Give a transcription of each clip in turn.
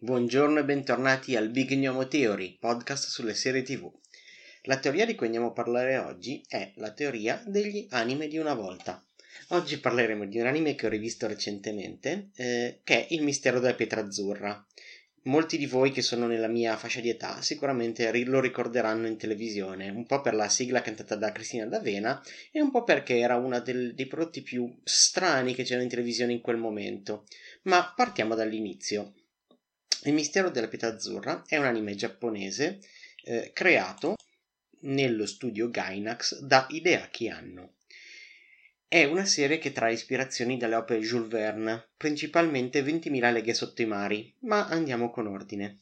Buongiorno e bentornati al Big Gnomo Theory, podcast sulle serie TV. La teoria di cui andiamo a parlare oggi è la teoria degli anime di una volta. Oggi parleremo di un anime che ho rivisto recentemente, eh, che è Il mistero della pietra azzurra. Molti di voi che sono nella mia fascia di età sicuramente lo ricorderanno in televisione, un po' per la sigla cantata da Cristina D'Avena e un po' perché era uno dei prodotti più strani che c'erano in televisione in quel momento. Ma partiamo dall'inizio. Il mistero della pietra azzurra è un anime giapponese eh, creato nello studio Gainax da Hideaki Anno. È una serie che trae ispirazioni dalle opere di Jules Verne, principalmente 20.000 leghe sotto i mari, ma andiamo con ordine.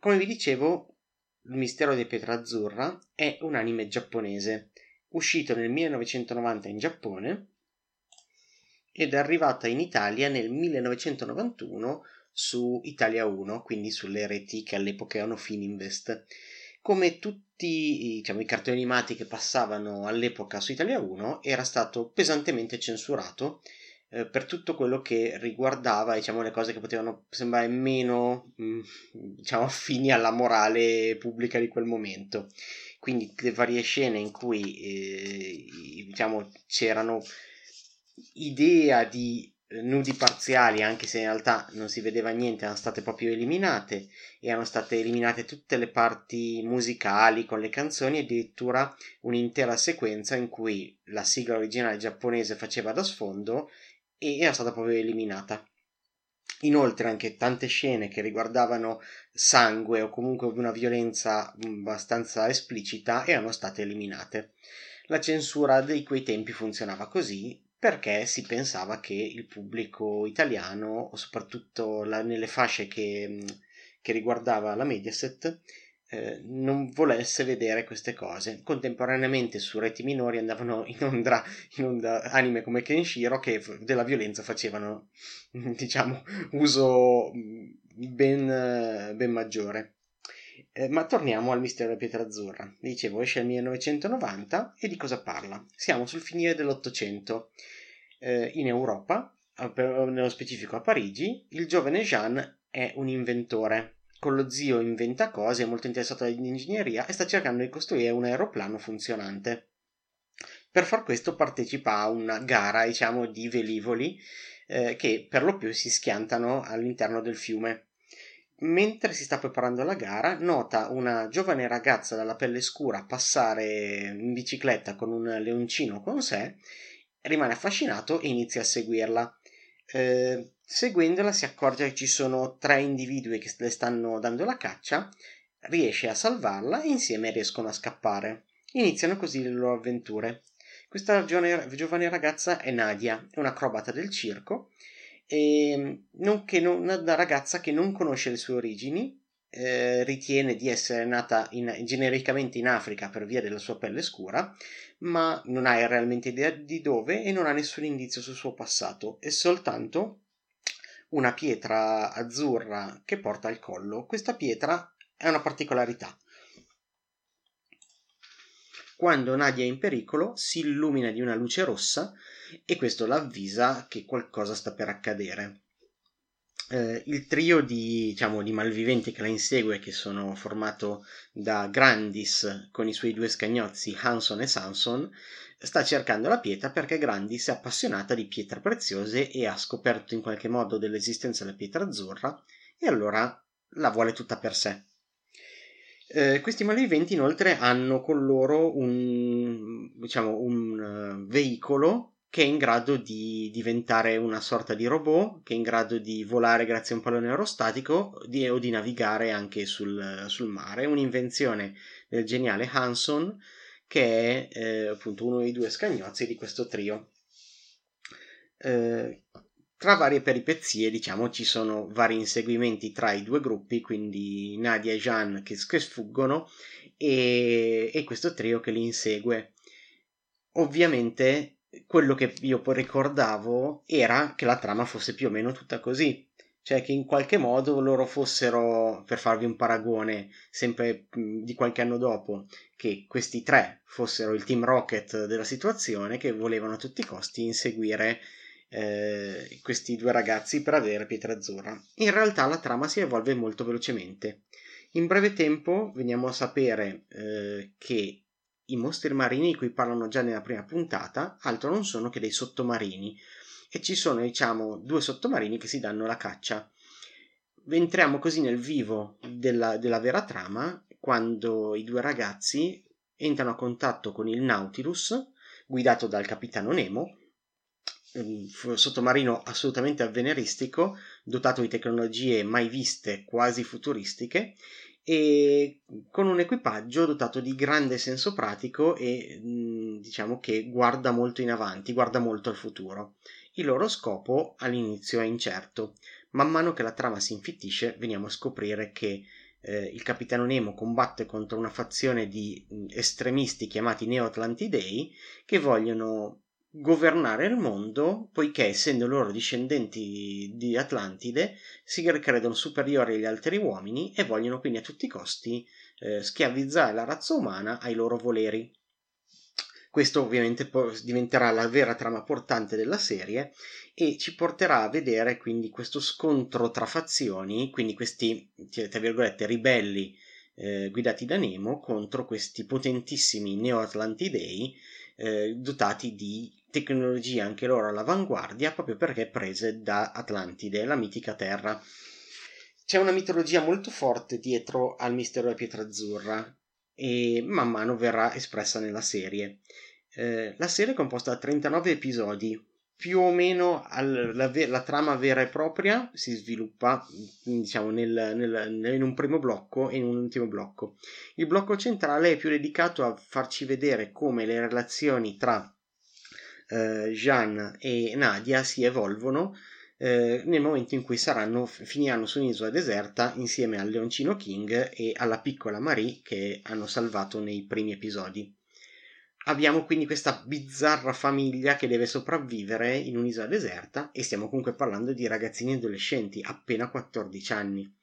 Come vi dicevo, Il mistero di pietra azzurra è un anime giapponese, uscito nel 1990 in Giappone ed è arrivata in Italia nel 1991 su Italia 1, quindi sulle reti che all'epoca erano Fininvest. Come tutti diciamo, i cartoni animati che passavano all'epoca su Italia 1, era stato pesantemente censurato eh, per tutto quello che riguardava diciamo, le cose che potevano sembrare meno mh, mm, diciamo, affini alla morale pubblica di quel momento. Quindi le varie scene in cui eh, diciamo, c'erano idea di nudi parziali, anche se in realtà non si vedeva niente, erano state proprio eliminate, erano state eliminate tutte le parti musicali con le canzoni, addirittura un'intera sequenza in cui la sigla originale giapponese faceva da sfondo e era stata proprio eliminata. Inoltre anche tante scene che riguardavano sangue o comunque una violenza abbastanza esplicita erano state eliminate. La censura di quei tempi funzionava così, perché si pensava che il pubblico italiano, soprattutto la, nelle fasce che, che, riguardava la Mediaset, eh, non volesse vedere queste cose. Contemporaneamente su reti minori andavano in onda, in onda anime come Kenshiro che della violenza facevano, diciamo, uso ben, ben maggiore. Eh, ma torniamo al mistero della pietra azzurra. Dicevo, esce nel 1990 e di cosa parla? Siamo sul finire dell'Ottocento. Eh, in Europa, nello specifico a Parigi, il giovane Jean è un inventore. Con lo zio inventa cose, è molto interessato all'ingegneria e sta cercando di costruire un aeroplano funzionante. Per far questo partecipa a una gara, diciamo, di velivoli eh, che per lo più si schiantano all'interno del fiume mentre si sta preparando la gara, nota una giovane ragazza dalla pelle scura passare in bicicletta con un leoncino con sé, rimane affascinato e inizia a seguirla. Eh, seguendola si accorge che ci sono tre individui che le stanno dando la caccia, riesce a salvarla e insieme riescono a scappare. Iniziano così le loro avventure. Questa giovane, ragazza è Nadia, è un'acrobata del circo e ehm, nonché una ragazza che non conosce le sue origini, eh, ritiene di essere nata in, genericamente in Africa per via della sua pelle scura, ma non ha realmente idea di dove e non ha nessun indizio sul suo passato, è soltanto una pietra azzurra che porta al collo. Questa pietra è una particolarità. Quando Nadia è in pericolo, si illumina di una luce rossa e questo l'avvisa che qualcosa sta per accadere. Eh, il trio di, diciamo, di, malviventi che la insegue, che sono formato da Grandis con i suoi due scagnozzi Hanson e Sanson, sta cercando la pietra perché Grandis è appassionata di pietre preziose e ha scoperto in qualche modo dell'esistenza della pietra azzurra e allora la vuole tutta per sé. Eh, questi malviventi inoltre hanno con loro un, diciamo, un uh, veicolo che è in grado di diventare una sorta di robot, che è in grado di volare grazie a un pallone aerostatico di, o di navigare anche sul, sul mare. Un'invenzione del geniale Hanson, che è eh, appunto uno dei due scagnozzi di questo trio. Eh, tra varie peripezie, diciamo, ci sono vari inseguimenti tra i due gruppi, quindi Nadia e Jean che, che sfuggono e, e questo trio che li insegue. Ovviamente quello che io ricordavo era che la trama fosse più o meno tutta così. cioè che in qualche modo loro fossero, per farvi un paragone, sempre di qualche anno dopo, che questi tre fossero il team Rocket della situazione, che volevano a tutti i costi inseguire eh, questi due ragazzi per avere pietra azzurra. In realtà la trama si evolve molto velocemente. In breve tempo veniamo a sapere eh, che i mostri marini di cui parlano già nella prima puntata altro non sono che dei sottomarini e ci sono diciamo due sottomarini che si danno la caccia. Entriamo così nel vivo della, della vera trama quando i due ragazzi entrano a contatto con il Nautilus guidato dal capitano Nemo sottomarino assolutamente avveniristico, dotato di tecnologie mai viste, quasi futuristiche, e con un equipaggio dotato di grande senso pratico e diciamo che guarda molto in avanti, guarda molto al futuro. Il loro scopo all'inizio è incerto. Man mano che la trama si infittisce, veniamo a scoprire che eh, il capitano Nemo combatte contro una fazione di estremisti chiamati Neo-Atlantidei che vogliono governare il mondo, poiché essendo loro discendenti di Atlantide, si credono superiori agli altri uomini e vogliono quindi a tutti i costi eh, schiavizzare la razza umana ai loro voleri. Questo ovviamente diventerà la vera trama portante della serie e ci porterà a vedere quindi questo scontro tra fazioni, quindi questi, tra virgolette, ribelli eh, guidati da Nemo contro questi potentissimi neo-atlantidei eh, dotati di tecnologie anche loro all'avanguardia proprio perché prese da Atlantide, la mitica terra. C'è una mitologia molto forte dietro al mistero della pietra azzurra e man mano verrà espressa nella serie. Eh, la serie è composta da 39 episodi, più o meno al, la, la, trama vera e propria si sviluppa diciamo nel, nel, in un primo blocco e in un ultimo blocco. Il blocco centrale è più dedicato a farci vedere come le relazioni tra eh, Jean e Nadia si evolvono eh, nel momento in cui saranno, finiranno su un'isola deserta insieme al leoncino King e alla piccola Marie che hanno salvato nei primi episodi. Abbiamo quindi questa bizzarra famiglia che deve sopravvivere in un'isola deserta e stiamo comunque parlando di ragazzini adolescenti, appena 14 anni.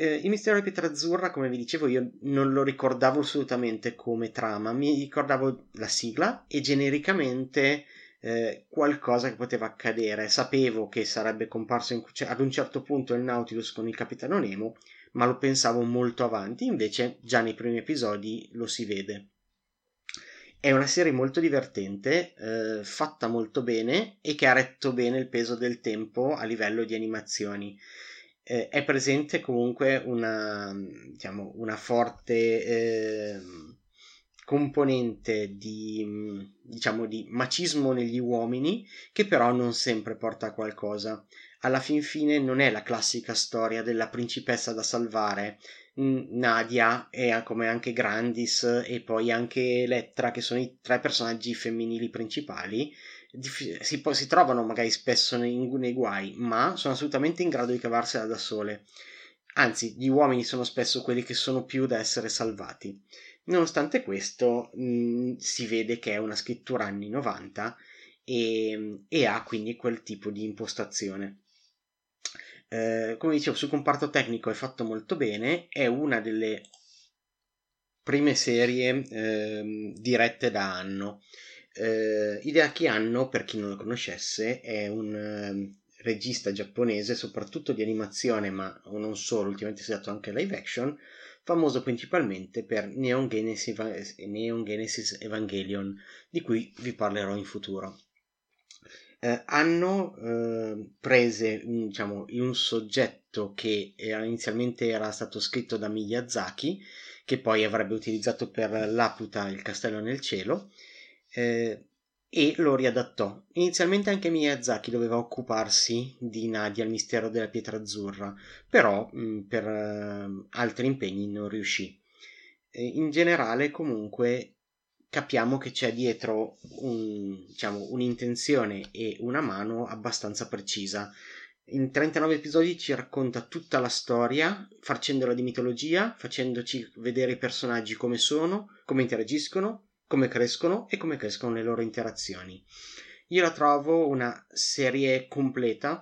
Eh, il mistero di pietra azzurra, come vi dicevo, io non lo ricordavo assolutamente come trama, mi ricordavo la sigla e genericamente eh, qualcosa che poteva accadere. Sapevo che sarebbe comparso in, cioè, ad un certo punto il Nautilus con il capitano Nemo, ma lo pensavo molto avanti, invece già nei primi episodi lo si vede. È una serie molto divertente, eh, fatta molto bene e che ha retto bene il peso del tempo a livello di animazioni eh, è presente comunque una, diciamo, una forte eh, componente di, diciamo, di macismo negli uomini che però non sempre porta a qualcosa. Alla fin fine non è la classica storia della principessa da salvare, Nadia e come anche Grandis e poi anche Elettra che sono i tre personaggi femminili principali si, si trovano magari spesso nei, nei guai, ma sono assolutamente in grado di cavarsela da sole. Anzi, gli uomini sono spesso quelli che sono più da essere salvati. Nonostante questo, mh, si vede che è una scrittura anni 90 e, e ha quindi quel tipo di impostazione. Eh, come dicevo, sul comparto tecnico è fatto molto bene, è una delle prime serie eh, dirette da anno. Eh, Hideaki Anno, per chi non lo conoscesse, è un eh, regista giapponese, soprattutto di animazione, ma non solo, ultimamente si è dato anche live action, famoso principalmente per Neon Genesis, Neon Genesis Evangelion, di cui vi parlerò in futuro. Eh, hanno eh, prese diciamo, un soggetto che era, inizialmente era stato scritto da Miyazaki, che poi avrebbe utilizzato per Laputa il castello nel cielo, eh, e lo riadattò. Inizialmente anche Miyazaki doveva occuparsi di Nadia, il mistero della pietra azzurra, però mh, mm, per uh, altri impegni non riuscì. E in generale, comunque, capiamo che c'è dietro un, diciamo, un'intenzione e una mano abbastanza precisa. In 39 episodi ci racconta tutta la storia, facendola di mitologia, facendoci vedere i personaggi come sono, come interagiscono, come crescono e come crescono le loro interazioni. Io la trovo una serie completa,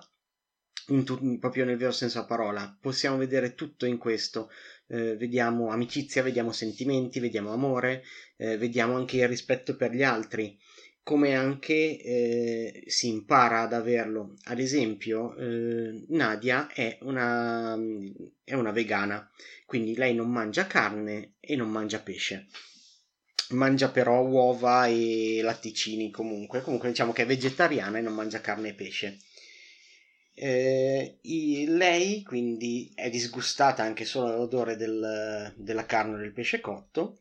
tu- proprio nel vero senso della parola. Possiamo vedere tutto in questo. Eh, vediamo amicizia, vediamo sentimenti, vediamo amore, eh, vediamo anche il rispetto per gli altri, come anche eh, si impara ad averlo. Ad esempio, eh, Nadia è una, è una vegana, quindi lei non mangia carne e non mangia pesce mangia però uova e latticini comunque. Comunque diciamo che è vegetariana e non mangia carne e pesce. Eh, lei quindi è disgustata anche solo dall'odore del, della carne o del pesce cotto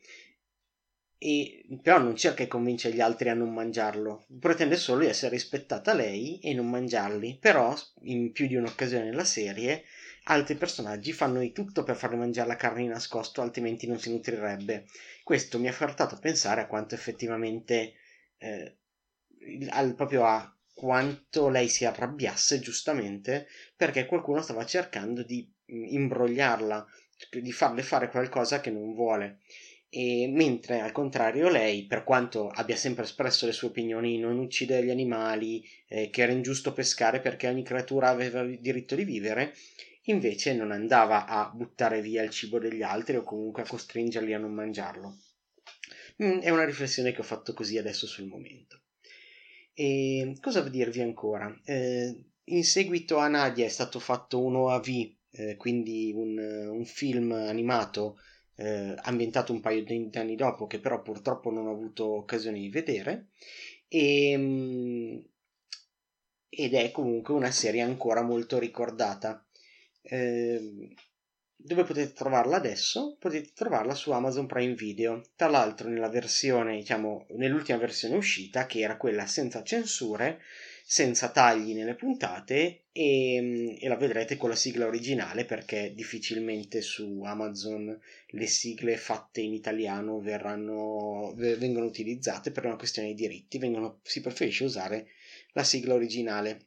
e però non cerca di convincere gli altri a non mangiarlo, pretende solo di essere rispettata lei e non mangiarli, però in più di un'occasione nella serie altri personaggi fanno di tutto per farle mangiare la carne di nascosto, altrimenti non si nutrirebbe. Questo mi ha portato a pensare a quanto effettivamente eh, al, proprio a quanto lei si arrabbiasse giustamente perché qualcuno stava cercando di mm, imbrogliarla, di farle fare qualcosa che non vuole. E mentre al contrario lei, per quanto abbia sempre espresso le sue opinioni, non uccidere gli animali, eh, che era ingiusto pescare perché ogni creatura aveva il diritto di vivere, invece non andava a buttare via il cibo degli altri o comunque a costringerli a non mangiarlo. Mm, è una riflessione che ho fatto così adesso sul momento. E cosa dirvi ancora? Eh, in seguito a Nadia è stato fatto un OAV, eh, quindi un, un, film animato eh, ambientato un paio di anni dopo, che però purtroppo non ho avuto occasione di vedere. E, mm, ed è comunque una serie ancora molto ricordata. Eh, dove potete trovarla adesso? Potete trovarla su Amazon Prime Video. Tra l'altro, nella versione, diciamo, nell'ultima versione uscita, che era quella senza censure, senza tagli nelle puntate, e, e la vedrete con la sigla originale perché difficilmente su Amazon le sigle fatte in italiano verranno, vengono utilizzate per una questione di diritti, vengono, si preferisce usare la sigla originale.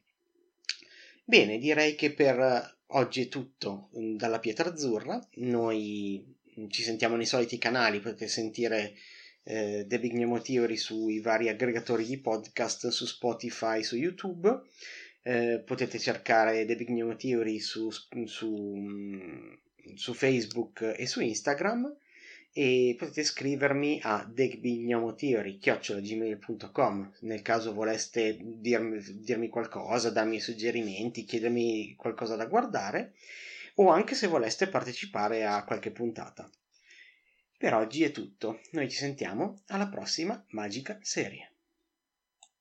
Bene, direi che per Oggi è tutto mm, dalla Pietra Azzurra, noi mm, ci sentiamo nei soliti canali, potete sentire eh, The Big Nemo Theory sui vari aggregatori di podcast, su Spotify, su YouTube, eh, potete cercare The Big Nemo Theory su, su, mm, su Facebook e su Instagram e potete scrivermi a degbignomotheory.gmail.com nel caso voleste dirmi, dirmi qualcosa, darmi suggerimenti, chiedermi qualcosa da guardare o anche se voleste partecipare a qualche puntata. Per oggi è tutto, noi ci sentiamo alla prossima magica serie.